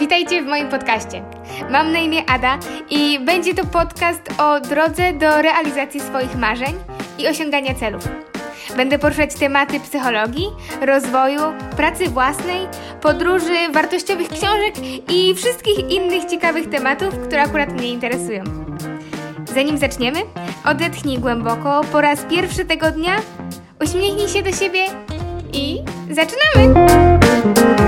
Witajcie w moim podcaście. Mam na imię Ada i będzie to podcast o drodze do realizacji swoich marzeń i osiągania celów. Będę poruszać tematy psychologii, rozwoju, pracy własnej, podróży, wartościowych książek i wszystkich innych ciekawych tematów, które akurat mnie interesują. Zanim zaczniemy, odetchnij głęboko po raz pierwszy tego dnia, uśmiechnij się do siebie i zaczynamy!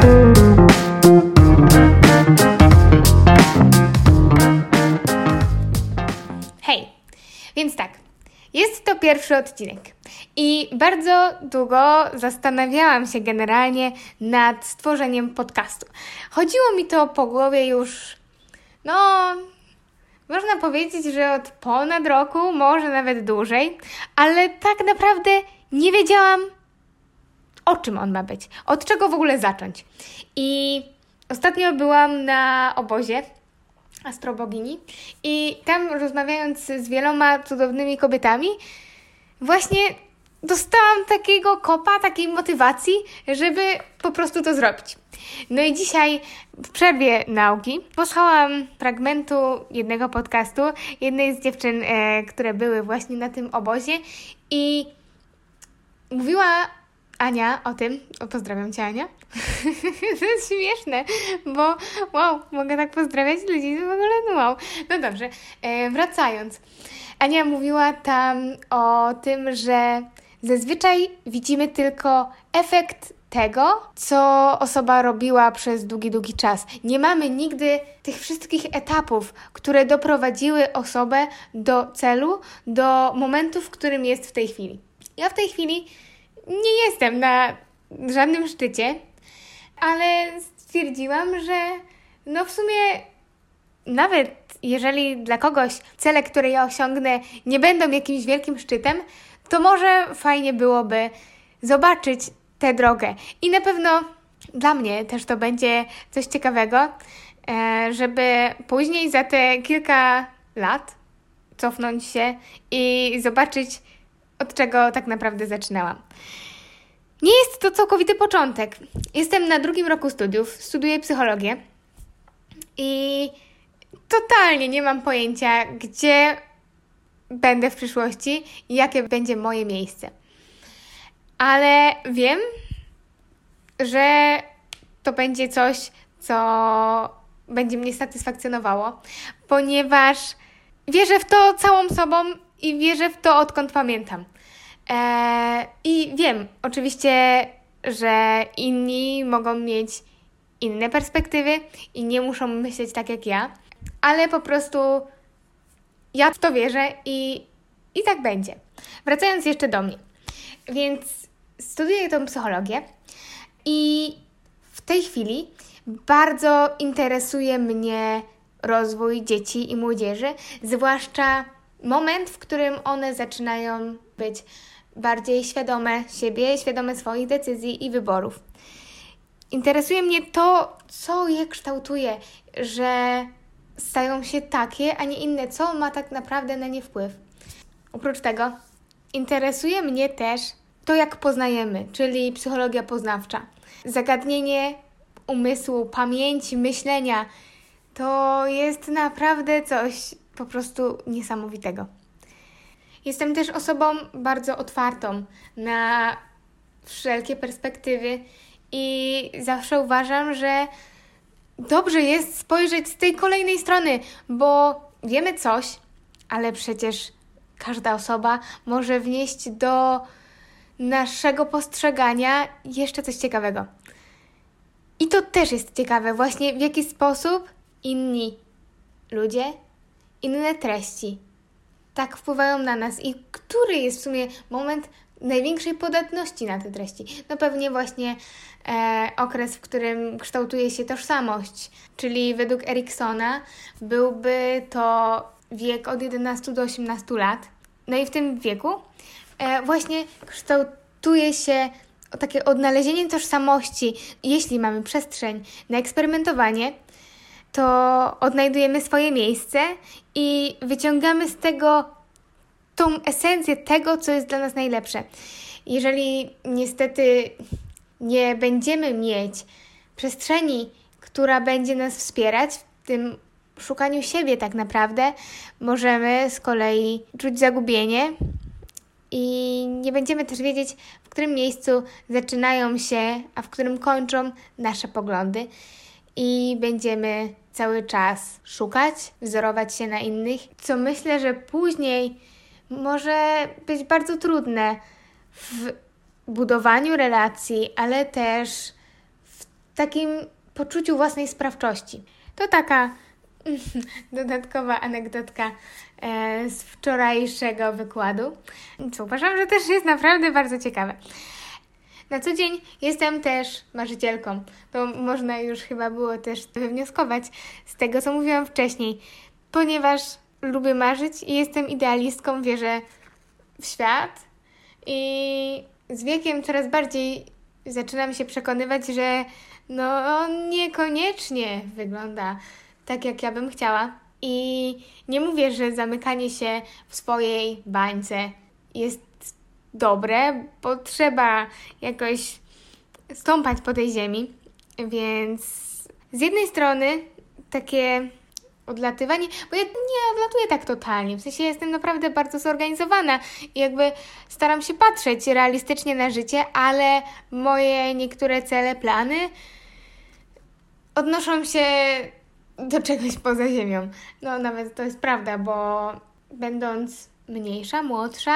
Pierwszy odcinek i bardzo długo zastanawiałam się generalnie nad stworzeniem podcastu. Chodziło mi to po głowie już, no, można powiedzieć, że od ponad roku, może nawet dłużej, ale tak naprawdę nie wiedziałam, o czym on ma być, od czego w ogóle zacząć. I ostatnio byłam na obozie astrobogini i tam rozmawiając z wieloma cudownymi kobietami, właśnie dostałam takiego kopa, takiej motywacji, żeby po prostu to zrobić. No i dzisiaj w przerwie nauki posłuchałam fragmentu jednego podcastu jednej z dziewczyn, e, które były właśnie na tym obozie i mówiła Ania o tym, o, pozdrawiam Cię Ania, to jest śmieszne, bo wow, mogę tak pozdrawiać ludzi, to w ogóle no wow. No dobrze, e, wracając. Ania mówiła tam o tym, że zazwyczaj widzimy tylko efekt tego, co osoba robiła przez długi, długi czas. Nie mamy nigdy tych wszystkich etapów, które doprowadziły osobę do celu, do momentu, w którym jest w tej chwili. Ja w tej chwili nie jestem na żadnym szczycie, ale stwierdziłam, że no w sumie nawet jeżeli dla kogoś cele, które ja osiągnę, nie będą jakimś wielkim szczytem, to może fajnie byłoby zobaczyć tę drogę. I na pewno dla mnie też to będzie coś ciekawego, e, żeby później za te kilka lat cofnąć się i zobaczyć, od czego tak naprawdę zaczynałam. Nie jest to całkowity początek. Jestem na drugim roku studiów, studiuję psychologię i totalnie nie mam pojęcia, gdzie będę w przyszłości i jakie będzie moje miejsce. Ale wiem, że to będzie coś, co będzie mnie satysfakcjonowało, ponieważ wierzę w to całą sobą i wierzę w to odkąd pamiętam. Eee, I wiem oczywiście, że inni mogą mieć inne perspektywy i nie muszą myśleć tak jak ja, ale po prostu ja w to wierzę i, i tak będzie. Wracając jeszcze do mnie. Więc studiuję tą psychologię i w tej chwili bardzo interesuje mnie rozwój dzieci i młodzieży, zwłaszcza moment, w którym one zaczynają być bardziej świadome siebie, świadome swoich decyzji i wyborów. Interesuje mnie to, co je kształtuje, że stają się takie, a nie inne, co ma tak naprawdę na nie wpływ. Oprócz tego, interesuje mnie też to, jak poznajemy, czyli psychologia poznawcza. Zagadnienie umysłu, pamięci, myślenia to jest naprawdę coś po prostu niesamowitego. Jestem też osobą bardzo otwartą na wszelkie perspektywy i zawsze uważam, że dobrze jest spojrzeć z tej kolejnej strony, bo wiemy coś, ale przecież każda osoba może wnieść do naszego postrzegania jeszcze coś ciekawego. I to też jest ciekawe, właśnie w jaki sposób inni ludzie, inne treści tak wpływają na nas i który jest w sumie moment największej podatności na te treści? No pewnie właśnie e, okres, w którym kształtuje się tożsamość, czyli według Eriksona byłby to wiek od 11 do 18 lat. No i w tym wieku e, właśnie kształtuje się takie odnalezienie tożsamości, jeśli mamy przestrzeń na eksperymentowanie, to odnajdujemy swoje miejsce i wyciągamy z tego tą esencję tego, co jest dla nas najlepsze. Jeżeli niestety nie będziemy mieć przestrzeni, która będzie nas wspierać w tym szukaniu siebie tak naprawdę, możemy z kolei czuć zagubienie i nie będziemy też wiedzieć, w którym miejscu zaczynają się, a w którym kończą nasze poglądy. I będziemy cały czas szukać, wzorować się na innych, co myślę, że później może być bardzo trudne w budowaniu relacji, ale też w takim poczuciu własnej sprawczości. To taka dodatkowa anegdotka e, z wczorajszego wykładu, co uważam, że też jest naprawdę bardzo ciekawe. Na co dzień jestem też marzycielką. To można już chyba było też wywnioskować z tego, co mówiłam wcześniej, ponieważ lubię marzyć i jestem idealistką, wierzę w świat i z wiekiem coraz bardziej zaczynam się przekonywać, że no on niekoniecznie wygląda tak, jak ja bym chciała. I nie mówię, że zamykanie się w swojej bańce jest dobre, bo trzeba jakoś stąpać po tej ziemi. Więc z jednej strony takie odlatywanie, bo ja nie odlatuję tak totalnie, w sensie jestem naprawdę bardzo zorganizowana i jakby staram się patrzeć realistycznie na życie, ale moje niektóre cele, plany odnoszą się do czegoś poza ziemią. No nawet to jest prawda, bo będąc mniejsza, młodsza,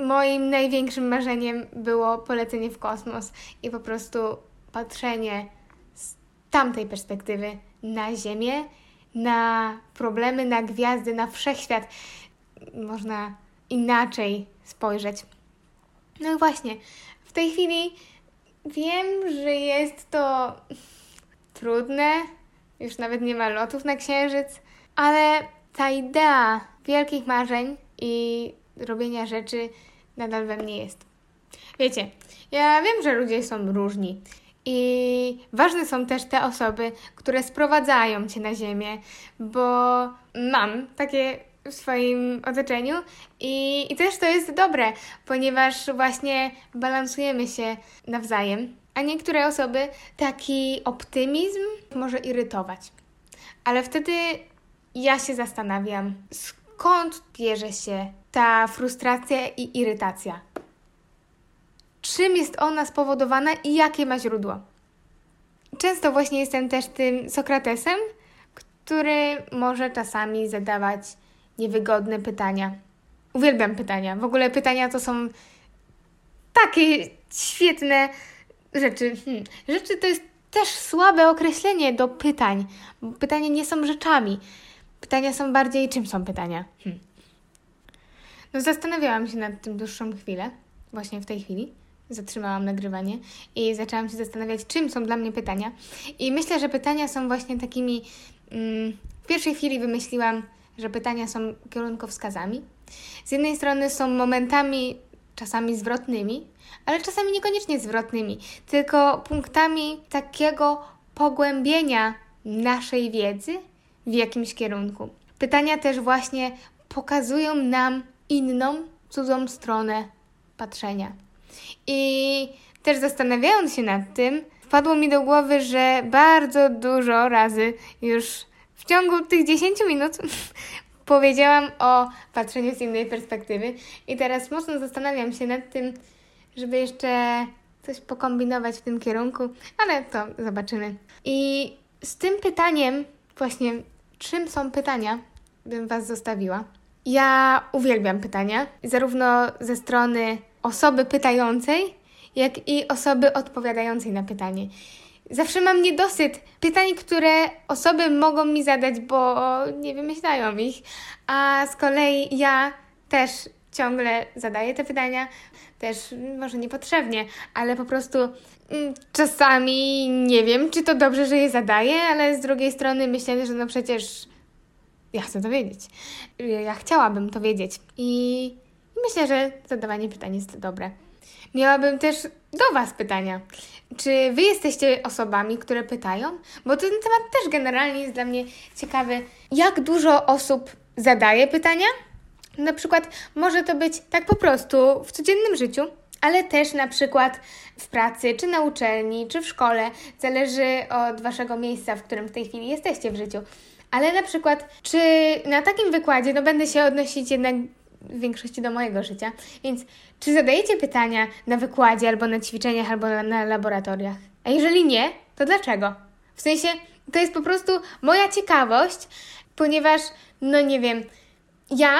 moim największym marzeniem było polecenie w kosmos i po prostu patrzenie z tamtej perspektywy na Ziemię, na problemy, na gwiazdy, na wszechświat. Można inaczej spojrzeć. No i właśnie, w tej chwili wiem, że jest to trudne, już nawet nie ma lotów na księżyc, ale ta idea wielkich marzeń i robienia rzeczy nadal we mnie jest. Wiecie, ja wiem, że ludzie są różni i ważne są też te osoby, które sprowadzają cię na ziemię, bo mam takie w swoim otoczeniu i, i też to jest dobre, ponieważ właśnie balansujemy się nawzajem. A niektóre osoby taki optymizm może irytować. Ale wtedy ja się zastanawiam, skąd bierze się ta frustracja i irytacja? Czym jest ona spowodowana i jakie ma źródło? Często właśnie jestem też tym Sokratesem, który może czasami zadawać niewygodne pytania. Uwielbiam pytania. W ogóle pytania to są takie świetne rzeczy. Hmm. Rzeczy to jest też słabe określenie do pytań. Pytania nie są rzeczami. Pytania są bardziej czym są pytania. Hmm. No zastanawiałam się nad tym dłuższą chwilę, właśnie w tej chwili. Zatrzymałam nagrywanie i zaczęłam się zastanawiać, czym są dla mnie pytania. I myślę, że pytania są właśnie takimi. Mm, w pierwszej chwili wymyśliłam, że pytania są kierunkowskazami. Z jednej strony są momentami czasami zwrotnymi, ale czasami niekoniecznie zwrotnymi, tylko punktami takiego pogłębienia naszej wiedzy w jakimś kierunku. Pytania też właśnie pokazują nam inną, cudzą stronę patrzenia. I też zastanawiając się nad tym, wpadło mi do głowy, że bardzo dużo razy już w ciągu tych 10 minut powiedziałam o patrzeniu z innej perspektywy i teraz mocno zastanawiam się nad tym, żeby jeszcze coś pokombinować w tym kierunku, ale to zobaczymy. I z tym pytaniem, właśnie czym są pytania, bym Was zostawiła. Ja uwielbiam pytania, zarówno ze strony osoby pytającej, jak i osoby odpowiadającej na pytanie. Zawsze mam niedosyt pytań, które osoby mogą mi zadać, bo nie wymyślają ich, a z kolei ja też ciągle zadaję te pytania, też może niepotrzebnie, ale po prostu mm, czasami nie wiem, czy to dobrze, że je zadaję, ale z drugiej strony myślę, że no przecież ja chcę to wiedzieć. Ja chciałabym to wiedzieć i myślę, że zadawanie pytań jest dobre. Miałabym też do Was pytania. Czy Wy jesteście osobami, które pytają? Bo ten temat też generalnie jest dla mnie ciekawy. Jak dużo osób zadaje pytania? Na przykład może to być tak po prostu w codziennym życiu, ale też na przykład w pracy, czy na uczelni, czy w szkole. Zależy od Waszego miejsca, w którym w tej chwili jesteście w życiu. Ale na przykład, czy na takim wykładzie, no będę się odnosić jednak w większości do mojego życia, więc czy zadajecie pytania na wykładzie, albo na ćwiczeniach, albo na, na laboratoriach? A jeżeli nie, to dlaczego? W sensie, to jest po prostu moja ciekawość, ponieważ, no nie wiem, ja,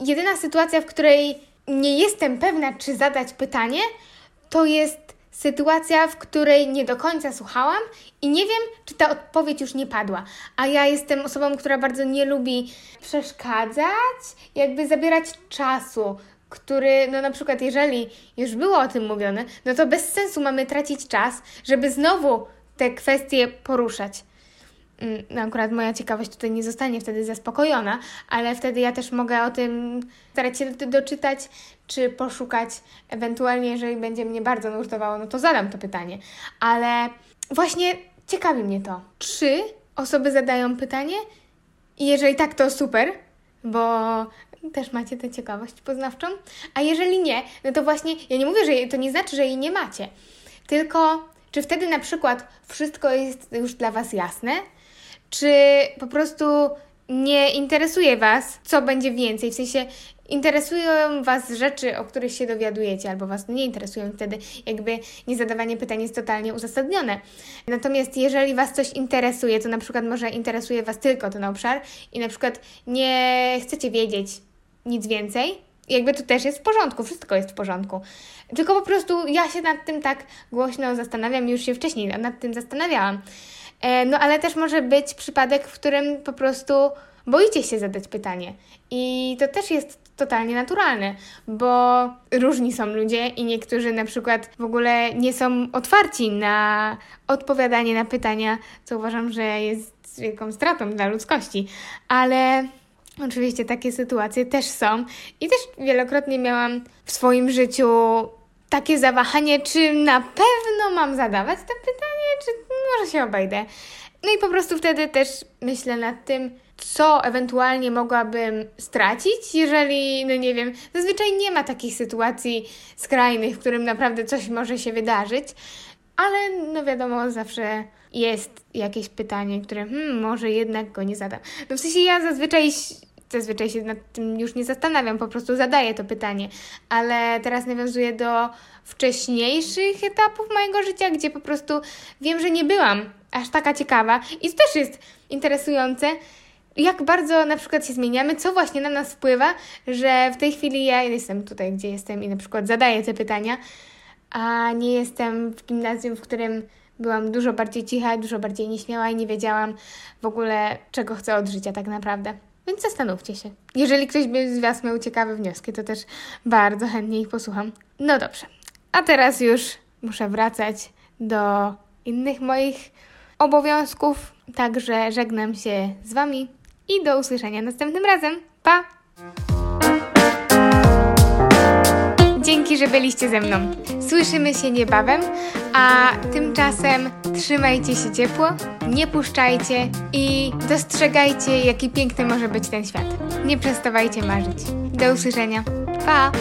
jedyna sytuacja, w której nie jestem pewna, czy zadać pytanie, to jest sytuacja, w której nie do końca słuchałam i nie wiem, czy ta odpowiedź już nie padła. A ja jestem osobą, która bardzo nie lubi przeszkadzać, jakby zabierać czasu, który, no na przykład, jeżeli już było o tym mówione, no to bez sensu mamy tracić czas, żeby znowu te kwestie poruszać. No akurat moja ciekawość tutaj nie zostanie wtedy zaspokojona, ale wtedy ja też mogę o tym starać się doczytać, czy poszukać, ewentualnie jeżeli będzie mnie bardzo nurtowało, no to zadam to pytanie. Ale właśnie ciekawi mnie to. Czy osoby zadają pytanie? I jeżeli tak, to super, bo też macie tę ciekawość poznawczą. A jeżeli nie, no to właśnie ja nie mówię, że to nie znaczy, że jej nie macie. Tylko czy wtedy na przykład wszystko jest już dla Was jasne? Czy po prostu nie interesuje Was, co będzie więcej? W sensie interesują Was rzeczy, o których się dowiadujecie, albo Was nie interesują, wtedy jakby niezadawanie pytań jest totalnie uzasadnione. Natomiast jeżeli Was coś interesuje, to na przykład może interesuje Was tylko ten obszar i na przykład nie chcecie wiedzieć nic więcej, jakby to też jest w porządku, wszystko jest w porządku. Tylko po prostu ja się nad tym tak głośno zastanawiam, już się wcześniej nad tym zastanawiałam. E, no ale też może być przypadek, w którym po prostu boicie się zadać pytanie. I to też jest totalnie naturalne, bo różni są ludzie i niektórzy na przykład w ogóle nie są otwarci na odpowiadanie na pytania, co uważam, że jest wielką stratą dla ludzkości. Ale Oczywiście takie sytuacje też są i też wielokrotnie miałam w swoim życiu takie zawahanie, czy na pewno mam zadawać to pytanie, czy może się obejdę. No i po prostu wtedy też myślę nad tym, co ewentualnie mogłabym stracić, jeżeli, no nie wiem, zazwyczaj nie ma takich sytuacji skrajnych, w którym naprawdę coś może się wydarzyć, ale no wiadomo, zawsze jest jakieś pytanie, które hmm, może jednak go nie zadam. No w sensie ja zazwyczaj zazwyczaj się nad tym już nie zastanawiam, po prostu zadaję to pytanie, ale teraz nawiązuję do wcześniejszych etapów mojego życia, gdzie po prostu wiem, że nie byłam aż taka ciekawa i to też jest interesujące, jak bardzo na przykład się zmieniamy, co właśnie na nas wpływa, że w tej chwili ja jestem tutaj, gdzie jestem i na przykład zadaję te pytania, a nie jestem w gimnazjum, w którym byłam dużo bardziej cicha, dużo bardziej nieśmiała i nie wiedziałam w ogóle, czego chcę od życia tak naprawdę. Więc zastanówcie się. Jeżeli ktoś by z Was miał ciekawe wnioski, to też bardzo chętnie ich posłucham. No dobrze. A teraz już muszę wracać do innych moich obowiązków. Także żegnam się z Wami i do usłyszenia następnym razem. Pa! Dzięki, że byliście ze mną. Słyszymy się niebawem, a tymczasem trzymajcie się ciepło, nie puszczajcie i dostrzegajcie, jaki piękny może być ten świat. Nie przestawajcie marzyć. Do usłyszenia. Pa!